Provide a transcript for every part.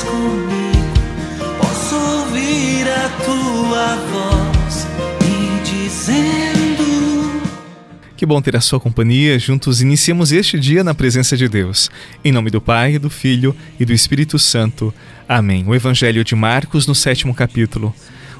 comigo, posso ouvir a tua voz me dizendo. Que bom ter a sua companhia. Juntos iniciamos este dia na presença de Deus. Em nome do Pai, do Filho e do Espírito Santo. Amém. O Evangelho de Marcos, no sétimo capítulo.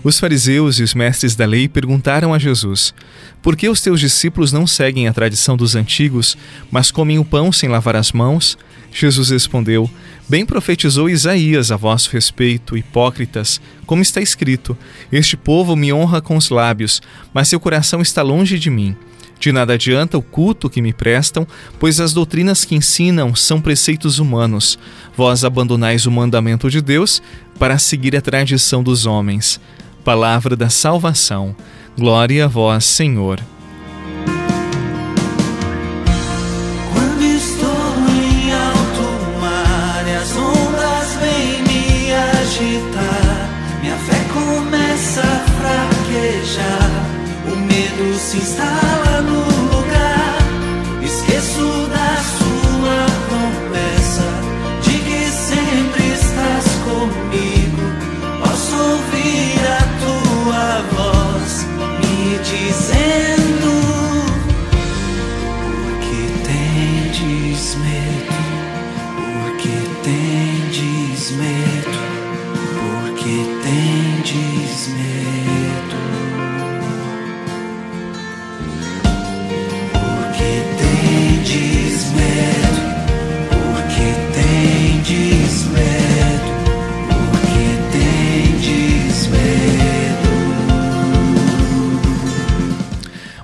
Os fariseus e os mestres da lei perguntaram a Jesus: Por que os teus discípulos não seguem a tradição dos antigos, mas comem o pão sem lavar as mãos? Jesus respondeu: Bem profetizou Isaías a vosso respeito, hipócritas, como está escrito: Este povo me honra com os lábios, mas seu coração está longe de mim. De nada adianta o culto que me prestam, pois as doutrinas que ensinam são preceitos humanos. Vós abandonais o mandamento de Deus para seguir a tradição dos homens palavra da salvação. Glória a vós, Senhor. Quando estou porque tendes medo.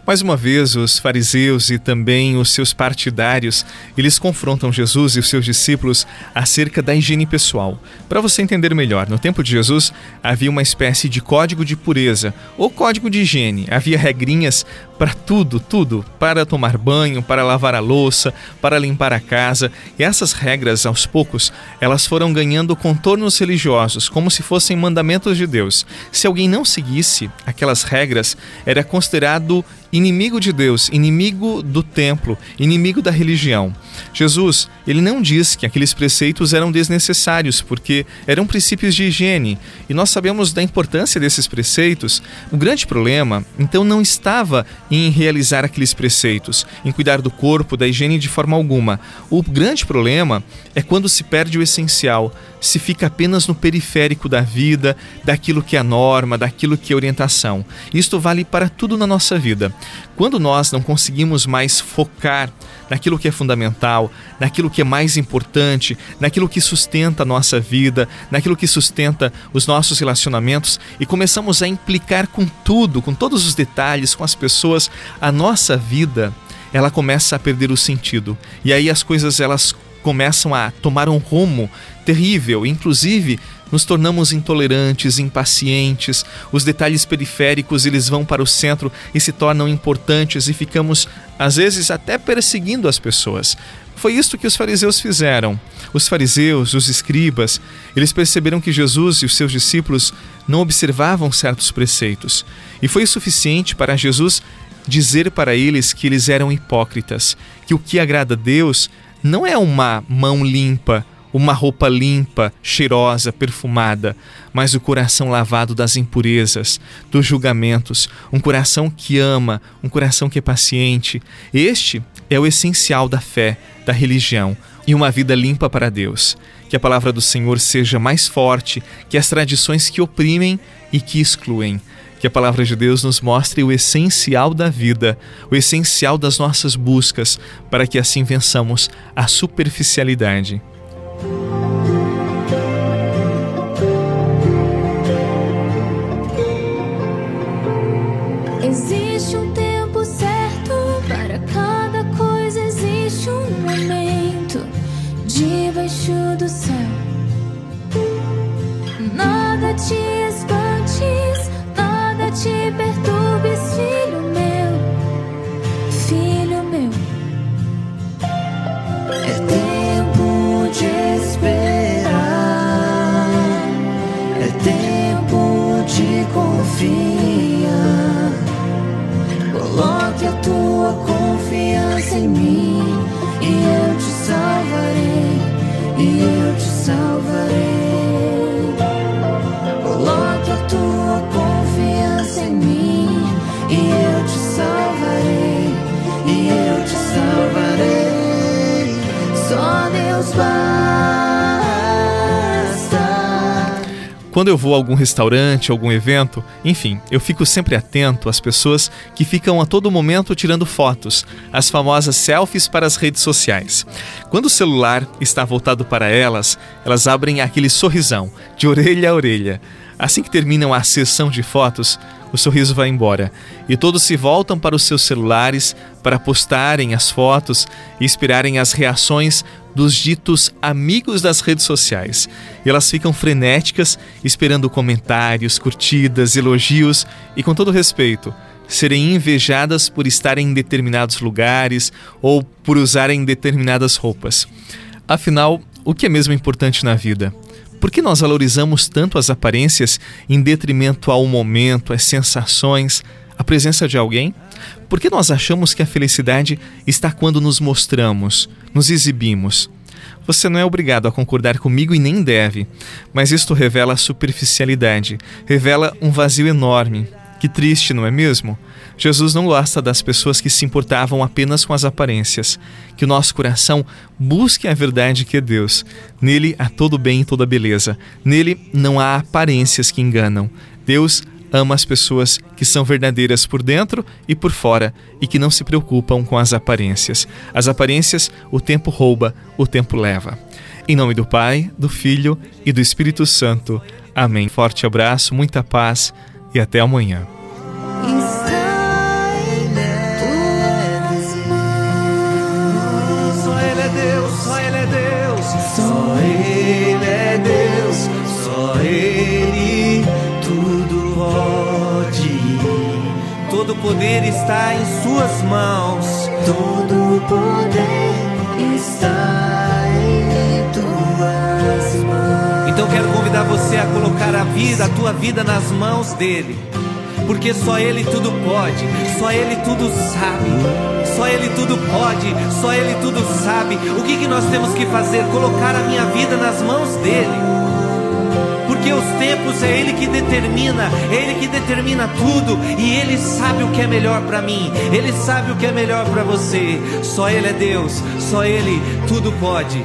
Mais uma vez, os fariseus e também os seus partidários, eles confrontam Jesus e os seus discípulos acerca da higiene pessoal. Para você entender melhor, no tempo de Jesus havia uma espécie de código de pureza ou código de higiene. Havia regrinhas para tudo, tudo, para tomar banho, para lavar a louça, para limpar a casa. E essas regras, aos poucos, elas foram ganhando contornos religiosos, como se fossem mandamentos de Deus. Se alguém não seguisse aquelas regras, era considerado inimigo de Deus, inimigo do templo, inimigo da religião. Jesus, ele não diz que aqueles preceitos eram desnecessários, porque eram princípios de higiene, e nós sabemos da importância desses preceitos. O grande problema, então, não estava em realizar aqueles preceitos, em cuidar do corpo, da higiene de forma alguma. O grande problema é quando se perde o essencial, se fica apenas no periférico da vida, daquilo que é norma, daquilo que é orientação. Isto vale para tudo na nossa vida. Quando nós não conseguimos mais focar naquilo que é fundamental, naquilo que é mais importante, naquilo que sustenta a nossa vida, naquilo que sustenta os nossos relacionamentos e começamos a implicar com tudo, com todos os detalhes, com as pessoas, a nossa vida, ela começa a perder o sentido. E aí as coisas elas começam a tomar um rumo terrível, inclusive nos tornamos intolerantes, impacientes, os detalhes periféricos eles vão para o centro e se tornam importantes e ficamos às vezes até perseguindo as pessoas. Foi isto que os fariseus fizeram. Os fariseus, os escribas, eles perceberam que Jesus e os seus discípulos não observavam certos preceitos. E foi suficiente para Jesus dizer para eles que eles eram hipócritas, que o que agrada a Deus não é uma mão limpa, uma roupa limpa, cheirosa, perfumada, mas o coração lavado das impurezas, dos julgamentos, um coração que ama, um coração que é paciente. Este é o essencial da fé, da religião e uma vida limpa para Deus. Que a palavra do Senhor seja mais forte que as tradições que oprimem e que excluem. Que a palavra de Deus nos mostre o essencial da vida, o essencial das nossas buscas, para que assim vençamos a superficialidade. Te espantes, nada te perturbes, filho meu, filho meu. É tempo de esperar, é tempo de confiar. Coloque a tua confiança em mim e eu Quando eu vou a algum restaurante, algum evento, enfim, eu fico sempre atento às pessoas que ficam a todo momento tirando fotos, as famosas selfies para as redes sociais. Quando o celular está voltado para elas, elas abrem aquele sorrisão, de orelha a orelha. Assim que terminam a sessão de fotos, o sorriso vai embora e todos se voltam para os seus celulares para postarem as fotos e esperarem as reações dos ditos amigos das redes sociais. E elas ficam frenéticas esperando comentários, curtidas, elogios e, com todo respeito, serem invejadas por estarem em determinados lugares ou por usarem determinadas roupas. Afinal, o que é mesmo importante na vida? Por que nós valorizamos tanto as aparências em detrimento ao momento, às sensações, à presença de alguém? Por que nós achamos que a felicidade está quando nos mostramos, nos exibimos? Você não é obrigado a concordar comigo e nem deve, mas isto revela superficialidade, revela um vazio enorme. Que triste, não é mesmo? Jesus não gosta das pessoas que se importavam apenas com as aparências. Que o nosso coração busque a verdade que é Deus. Nele há todo bem e toda beleza. Nele não há aparências que enganam. Deus ama as pessoas que são verdadeiras por dentro e por fora e que não se preocupam com as aparências. As aparências o tempo rouba, o tempo leva. Em nome do Pai, do Filho e do Espírito Santo. Amém. Forte abraço, muita paz e até amanhã. Todo poder está em suas mãos. Todo poder está Então quero convidar você a colocar a vida, a tua vida nas mãos dele. Porque só ele tudo pode, só ele tudo sabe. Só Ele tudo pode, só Ele tudo sabe. O que, que nós temos que fazer? Colocar a minha vida nas mãos dEle porque os tempos é Ele que determina, é Ele que determina tudo e Ele sabe o que é melhor para mim, Ele sabe o que é melhor para você. Só Ele é Deus, só Ele tudo pode.